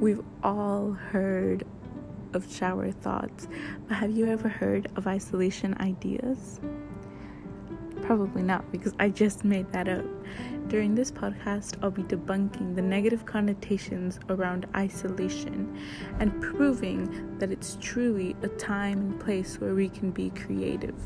We've all heard of shower thoughts, but have you ever heard of isolation ideas? Probably not, because I just made that up. During this podcast, I'll be debunking the negative connotations around isolation and proving that it's truly a time and place where we can be creative.